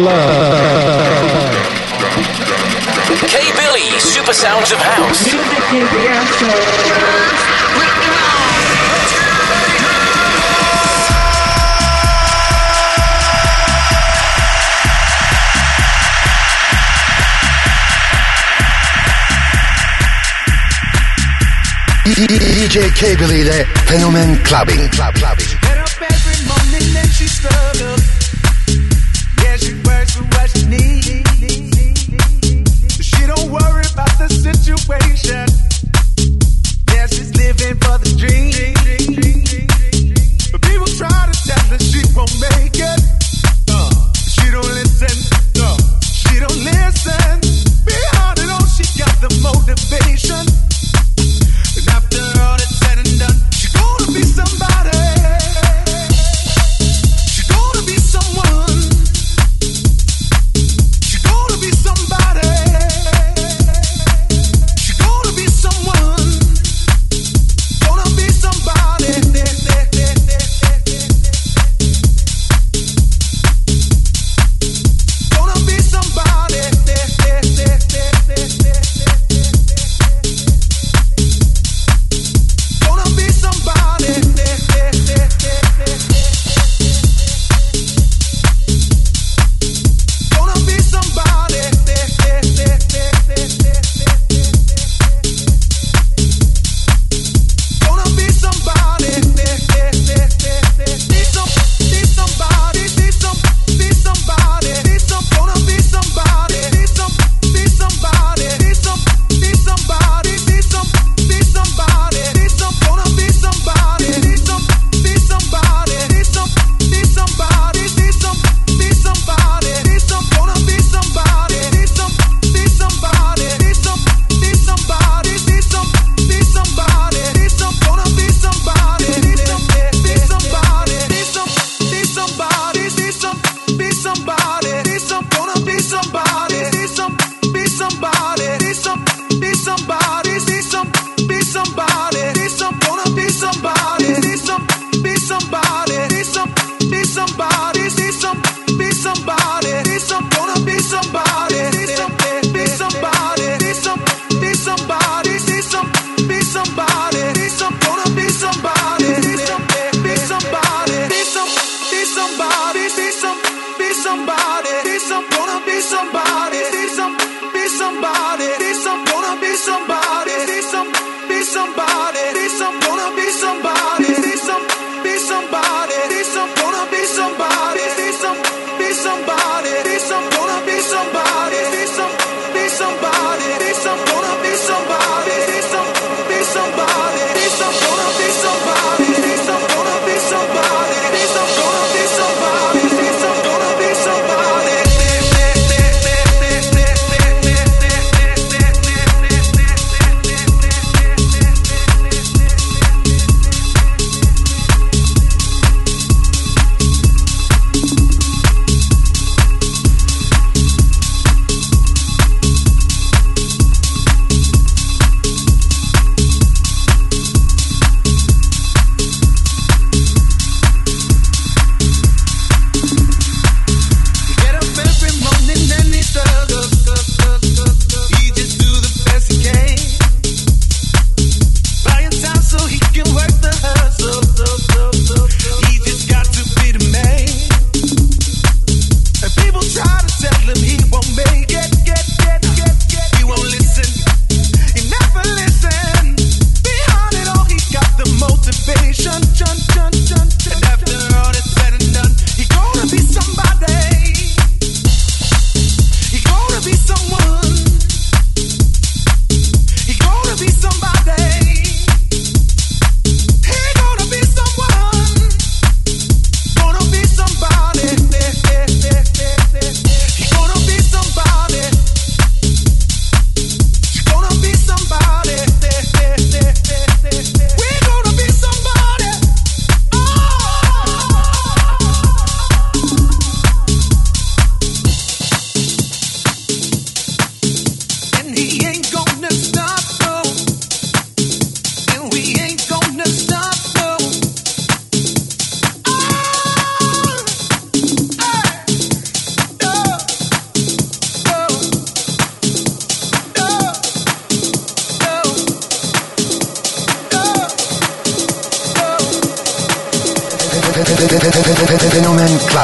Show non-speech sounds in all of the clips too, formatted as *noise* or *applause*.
love. K Billy, Super Sounds of House. DJ K Billy de Fenomen Clubbing. Club, clubbing.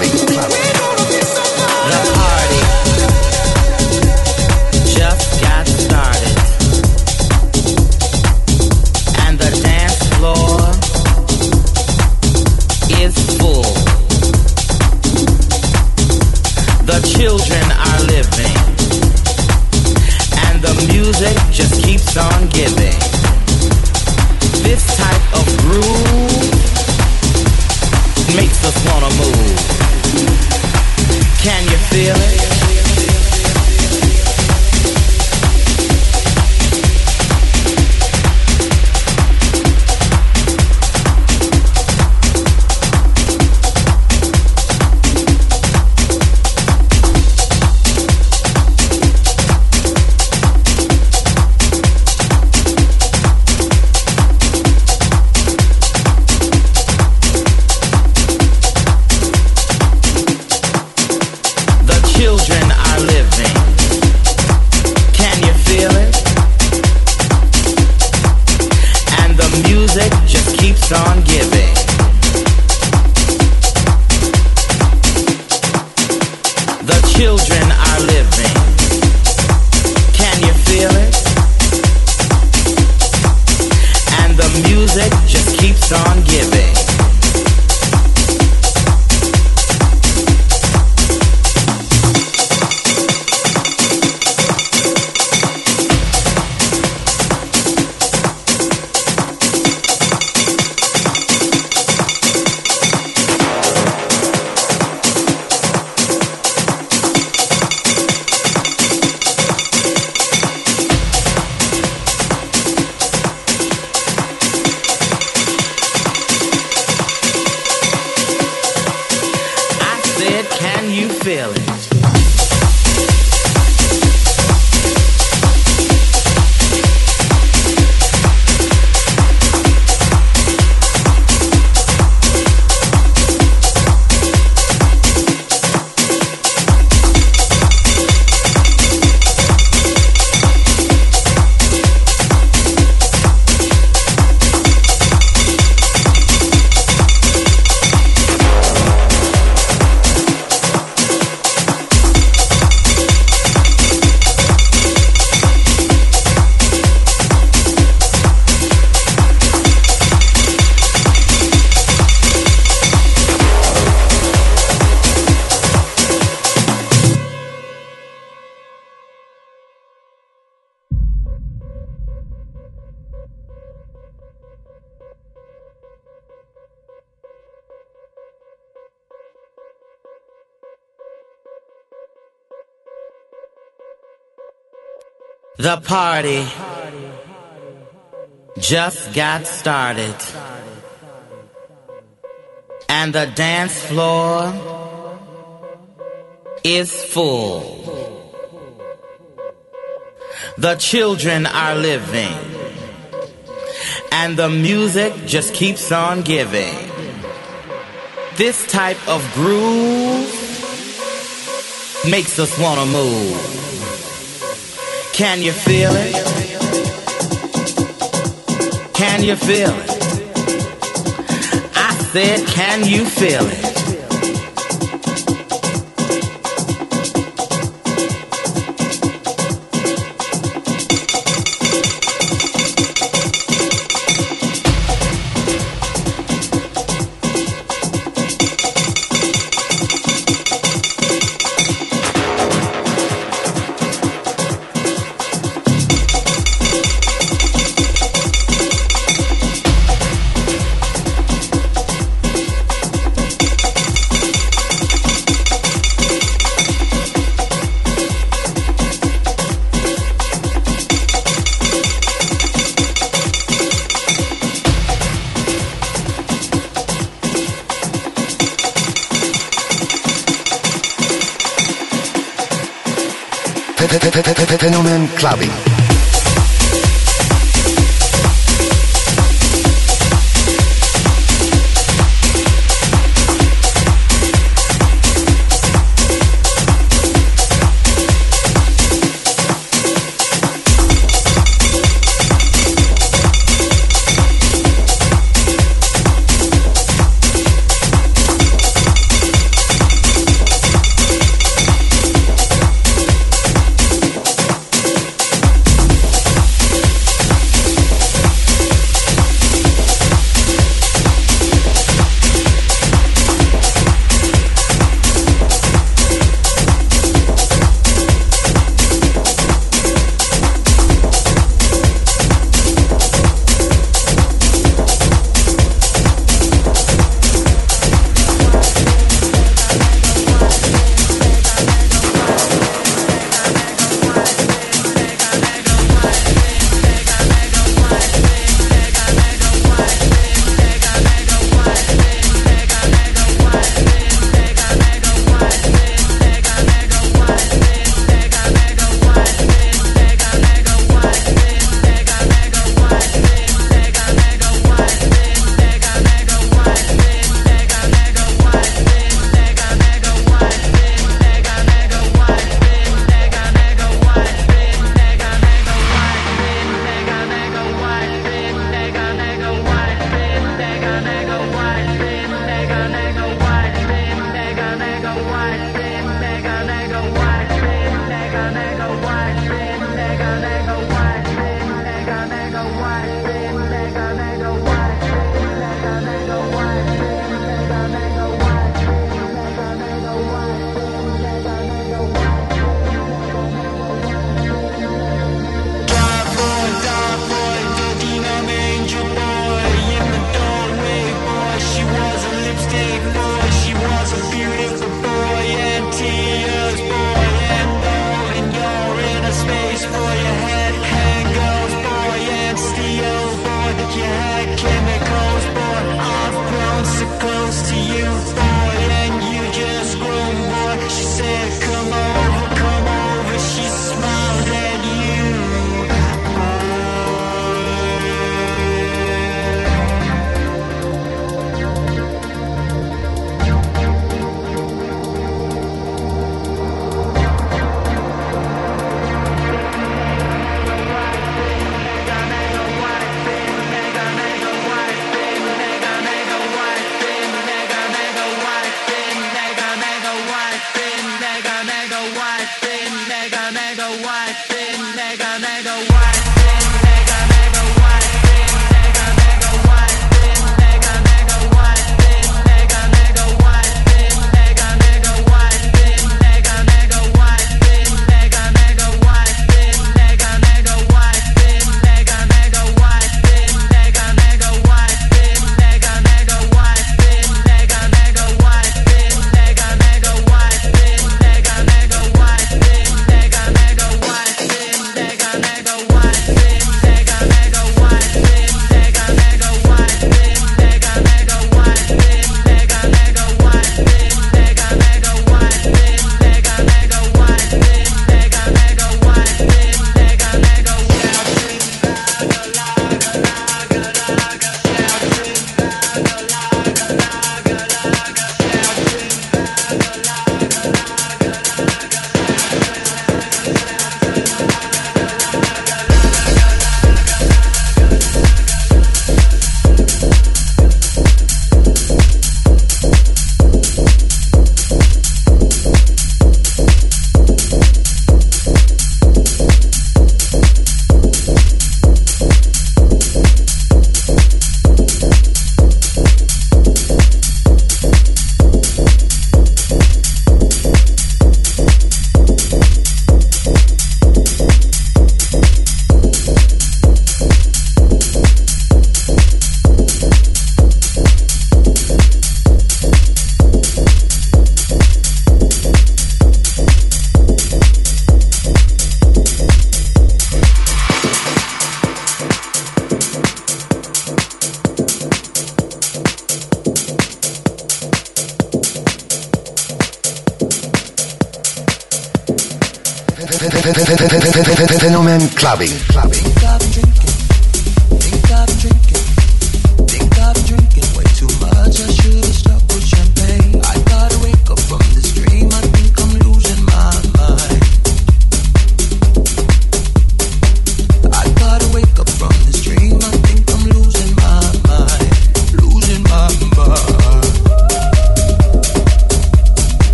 Fenomen The party just got started. And the dance floor is full. The children are living. And the music just keeps on giving. This type of groove makes us want to move. Can you feel it? Can you feel it? I said, can you feel it?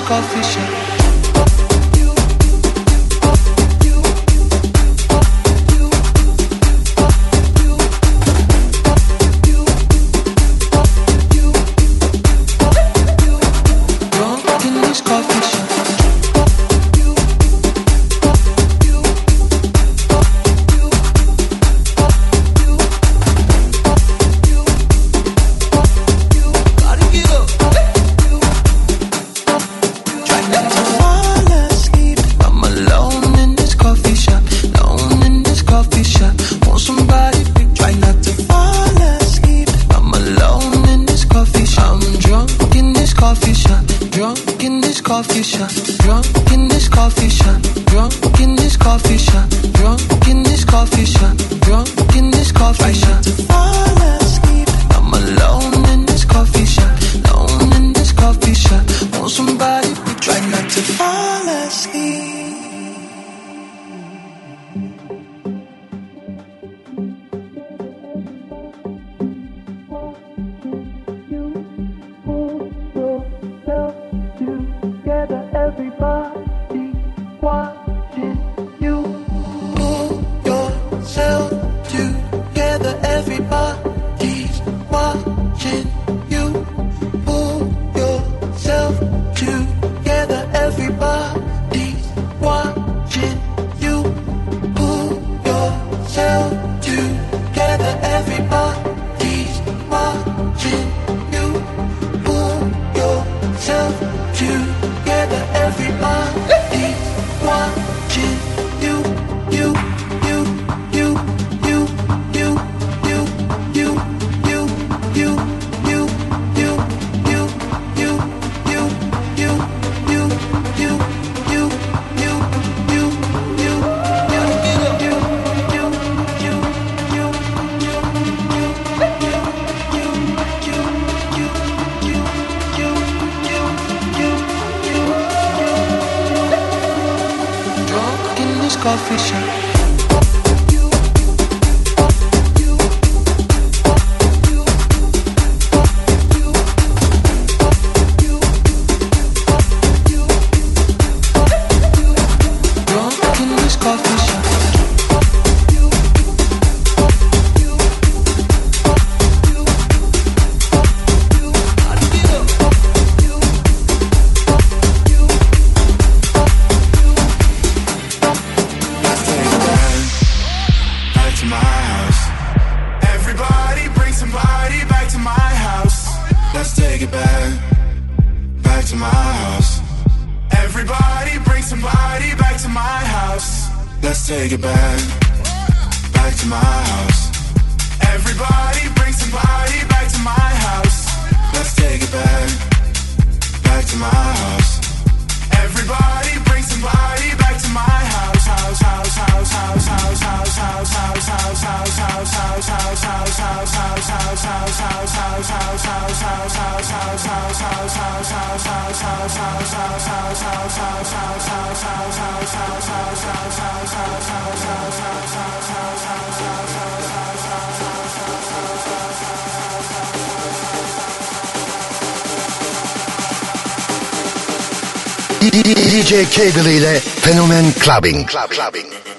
coffee shop. DJ Cable ile Fenomen Clubbing. Clubbing.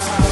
Thank you.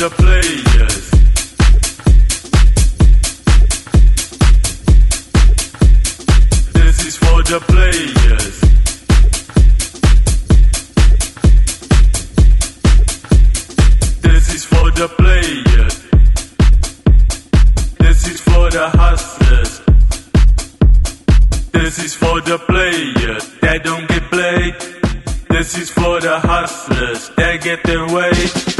the players. This is for the players. This is for the players. This is for the hustlers. This is for the players that don't get played. This is for the hustlers that get their way.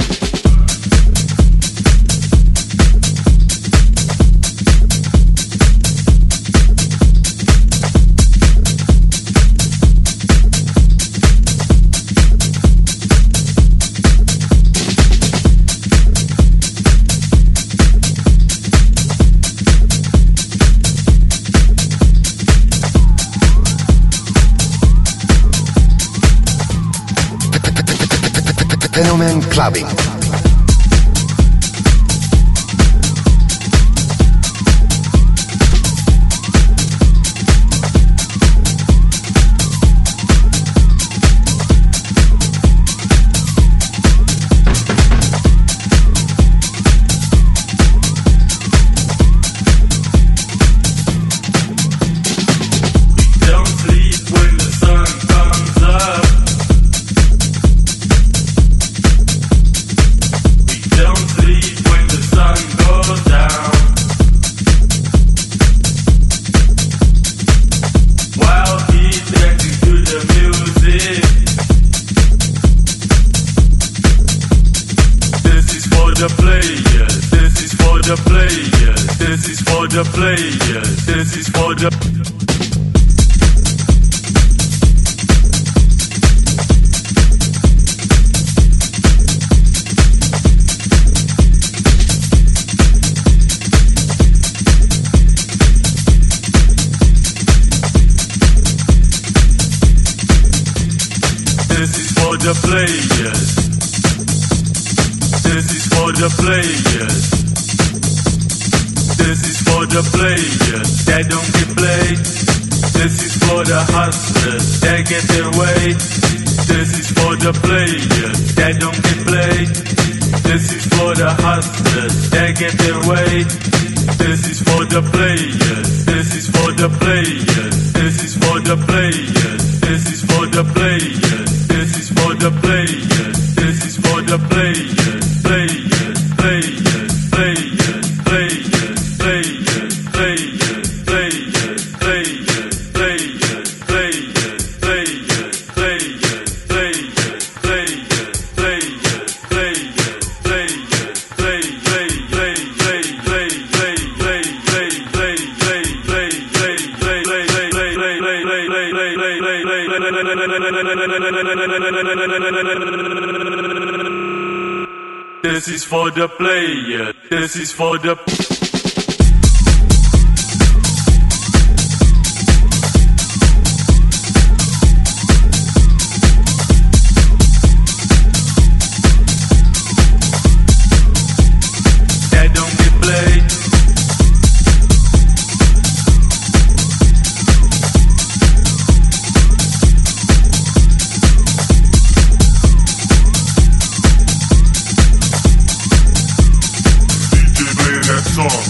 Clubbing. For the. song.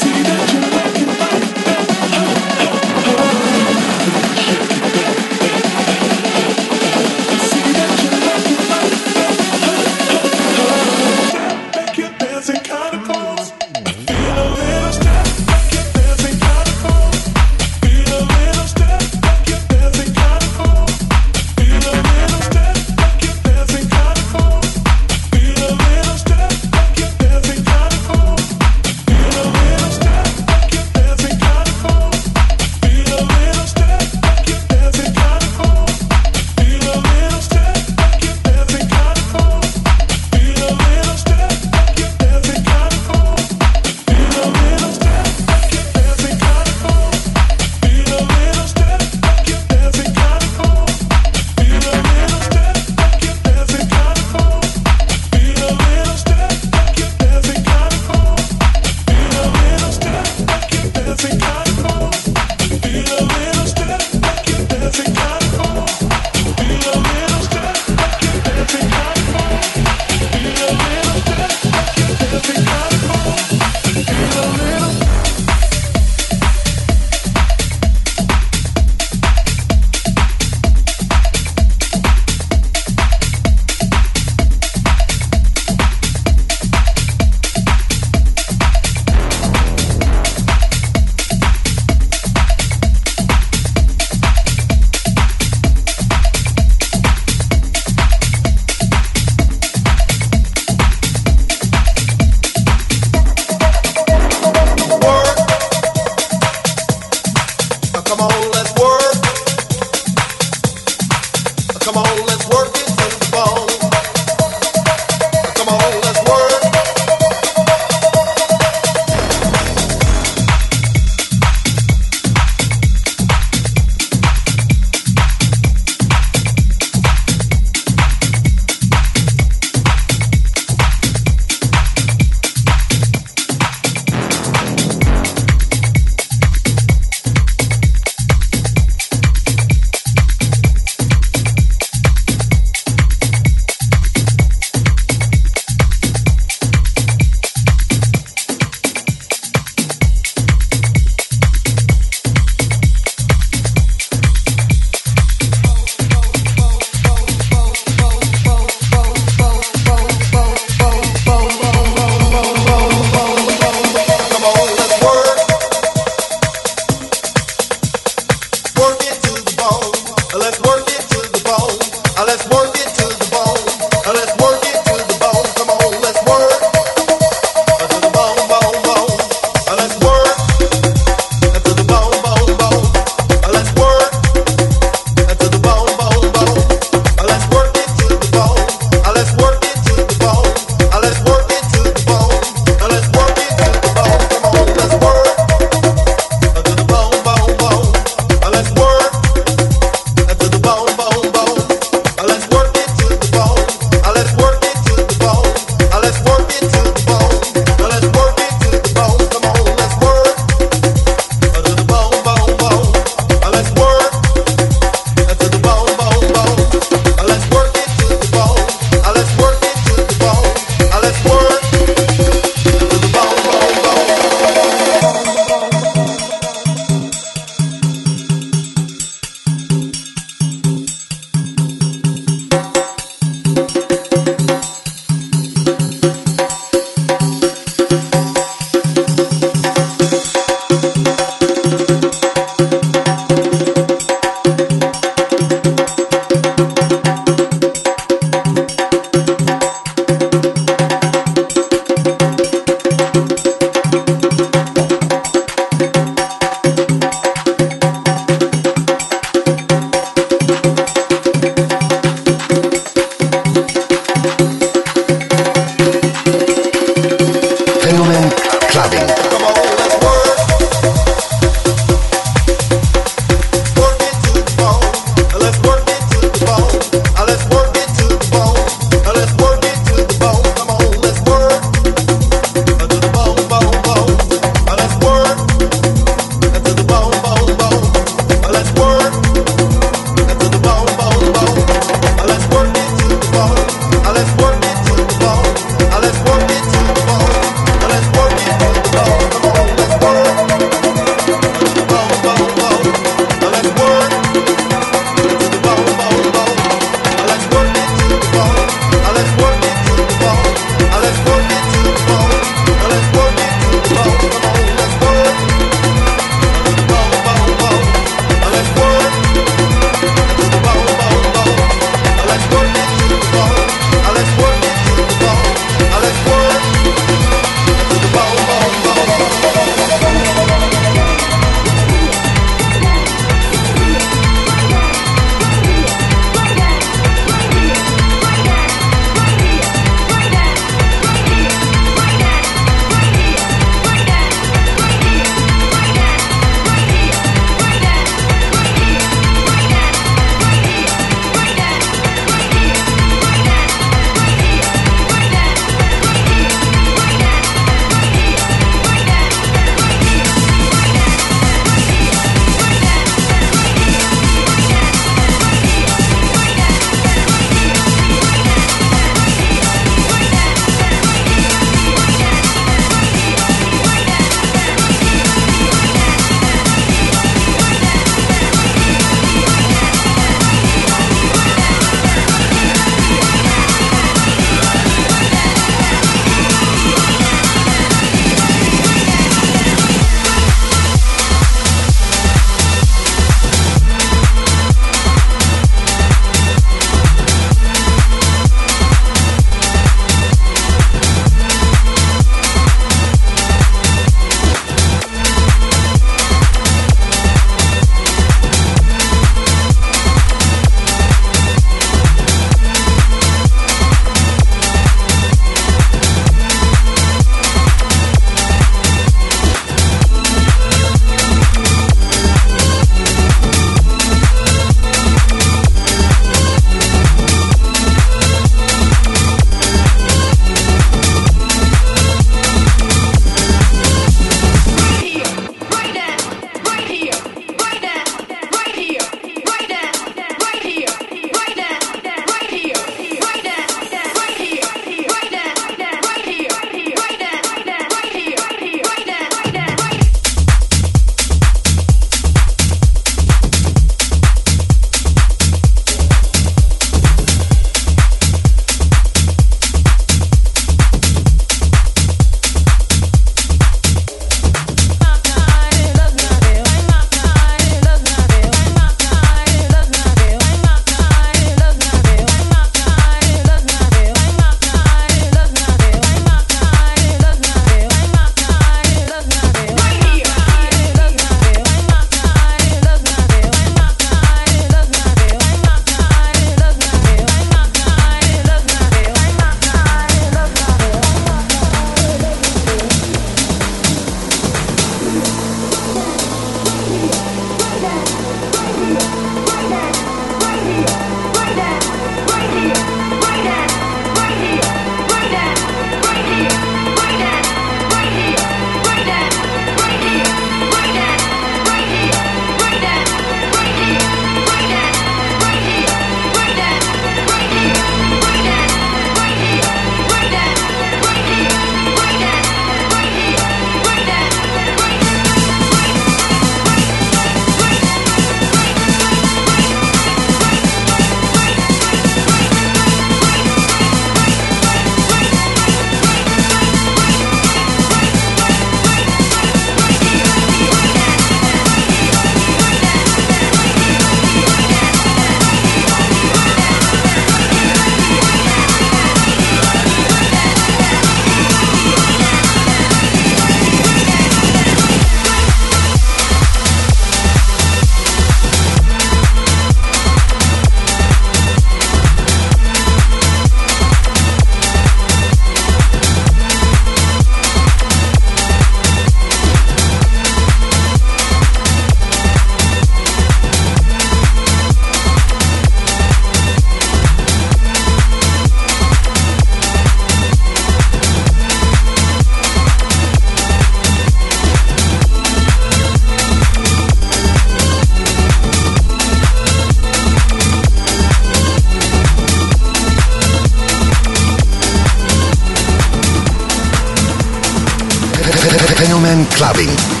Clubbing.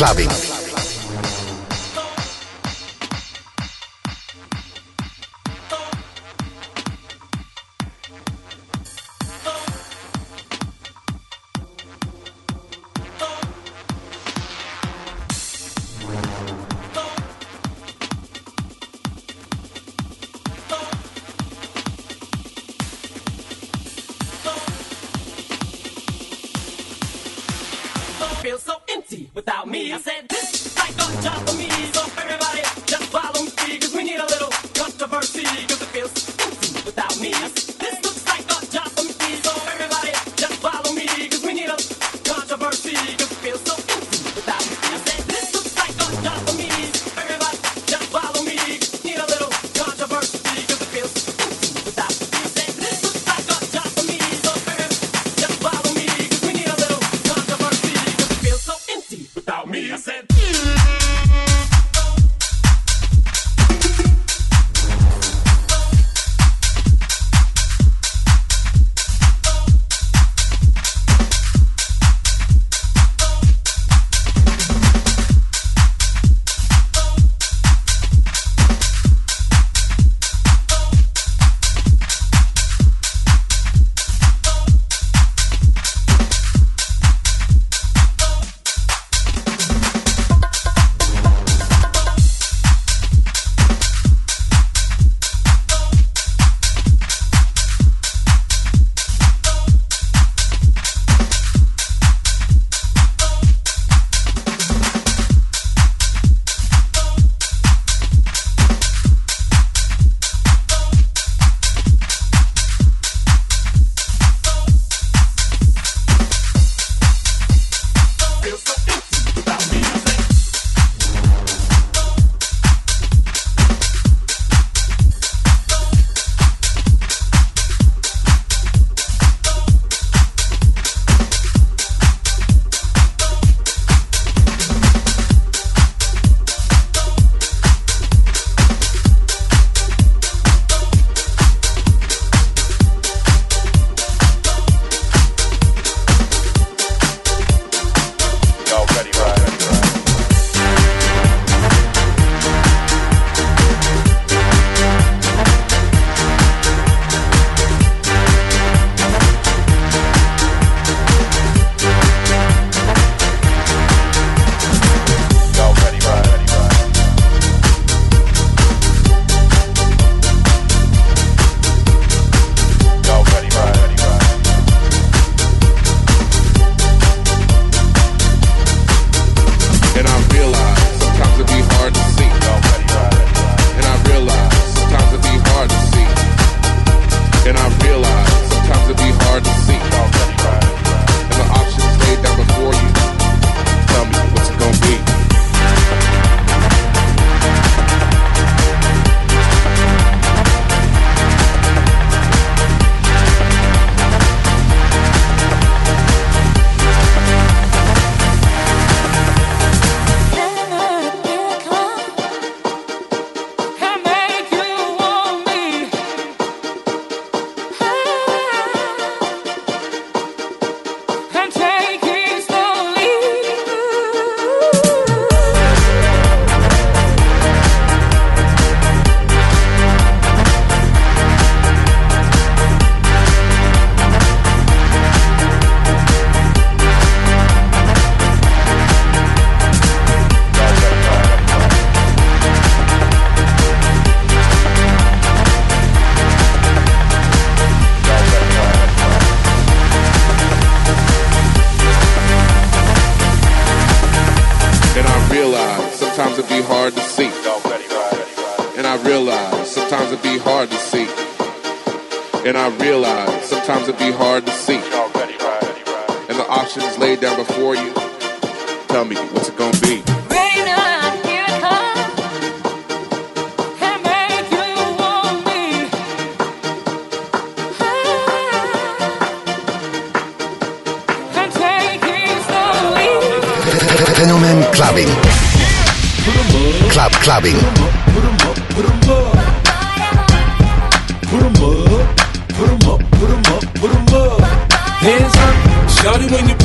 Clubbing.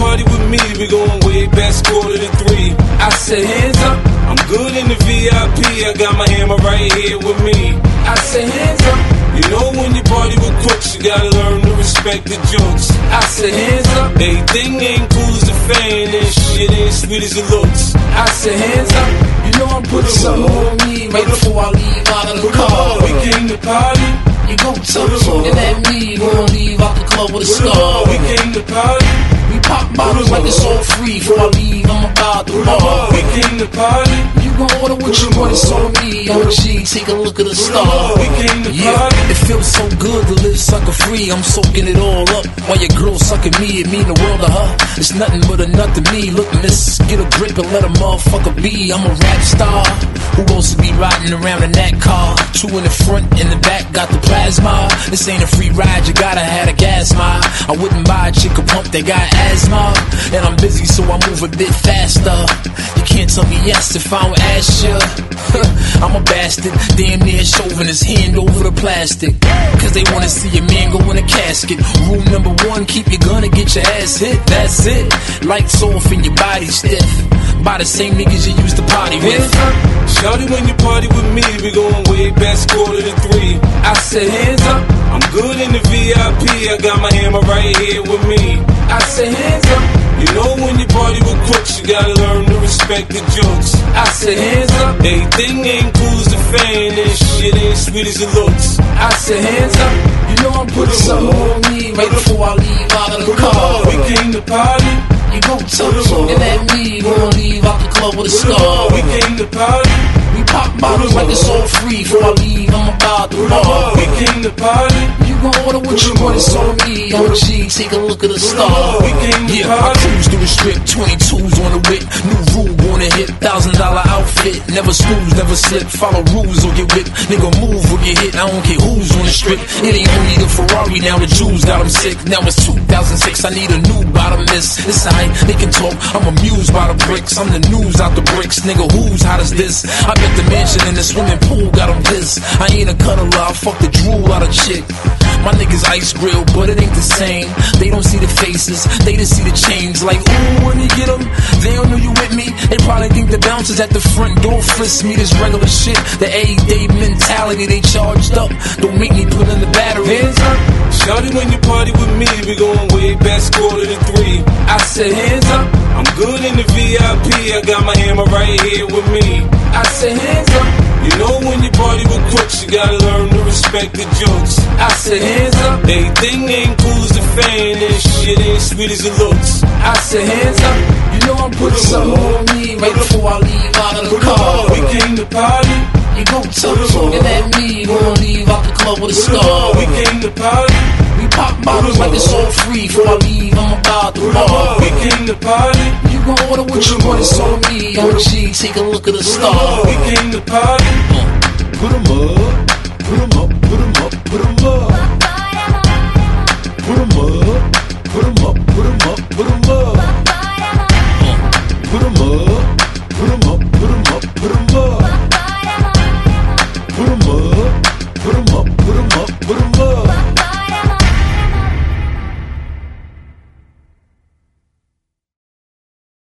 Party with me, we going way back, quarter to three. I said, hands up. I'm good in the VIP. I got my hammer right here with me. I said, hands up. You know when you party with crooks, you gotta learn to respect the jokes. I said, hands up. Everything ain't cool as a fan, and shit ain't sweet as it looks. I said, hands up. You know I'm putting something on me right before I leave out of the car. We came to party. You gon' tell shooting at me, gonna leave out the club with a scar. We came to party. Pop bottles like it's all free. Before I leave, I'm about to ball. We came to party. You gon' order what you want, it's on me. OG, take a look at the star. We came to Yeah, party. it feels so good to live sucker free. I'm soaking it all up while your girl sucking me. It mean the world to her. It's nothing but a nut to me. Look, miss, get a grip and let a motherfucker be. I'm a rap star. Who wants to be riding around in that car? Two in the front, in the back, got the plasma. This ain't a free ride, you gotta have a gas mile. I wouldn't buy a chick a pump that got asthma. And I'm busy, so I move a bit faster. You can't tell me yes if I don't ask you. *laughs* I'm a bastard, damn near his hand over the plastic. Cause they wanna see a man go in a casket. Rule number one, keep your gun and get your ass hit. That's it. Lights off and your body stiff. By the same niggas you used to party with. Shawty, when you party with me, we going way back quarter to three. I said, hands up. I'm good in the VIP. I got my hammer right here with me. I said, hands up. You know when you party with crooks, you gotta learn to respect the jokes. I said, hands up. They Everything ain't cool as a fan, and shit ain't sweet as it looks. I said, hands up. You know I'm putting some on me right before I leave out of the car. We came to party. You gon' touch looking at me, gonna leave out the club with a scar. We came to party. We pop bottles like it's all free. Before I leave, I'm about the bar. We came to party. You gon' order what you want, it's on me. OG, take a look at the star. Yeah, I cruise through the strip, 22s on the whip. New rule on the hip, thousand dollar outfit. Never snooze, never slip. Follow rules or get whipped. Nigga move or get hit. I don't care who's on the strip. It ain't only the Ferrari, now the Jews got 'em sick. Now it's 2006, I need a new bottomless. It's alright, they can talk. I'm amused by the bricks. I'm the news out the bricks. Nigga, who's hot as this? I bet the mansion in the swimming pool got 'em this. I ain't a cuddler, I fuck the drool out of chick. My niggas ice grill, but it ain't the same. They don't see the faces, they just see the chains. Like, ooh, when you get 'em, they don't know you with me. They probably think the bouncers at the front door frisk me. This regular shit, the everyday mentality they charged up. Don't make me put in the battery. Hands up. Shawty, when you party with me, we going way back quarter to three. I said, hands up. I'm good in the VIP. I got my hammer right here with me. I said, hands up. You know when you party with crooks, you gotta learn to respect the jokes. I said, hands up. Everything ain't cool as a fan, and shit ain't sweet as it looks. I said, hands up. You know I'm putting some on me right before I leave out of the car. We came to party. You gon' touch looking at me, gonna leave out the club with a scar. We came to party. We pop bottles like it's all free. Before I leave, I'm about to bar. We came to party. Gon' order what you want, it's on me. OG, take a look at the star. We came to party. Put 'em up, up, put 'em up, up. Put 'em up, put 'em up, put 'em up, put 'em up.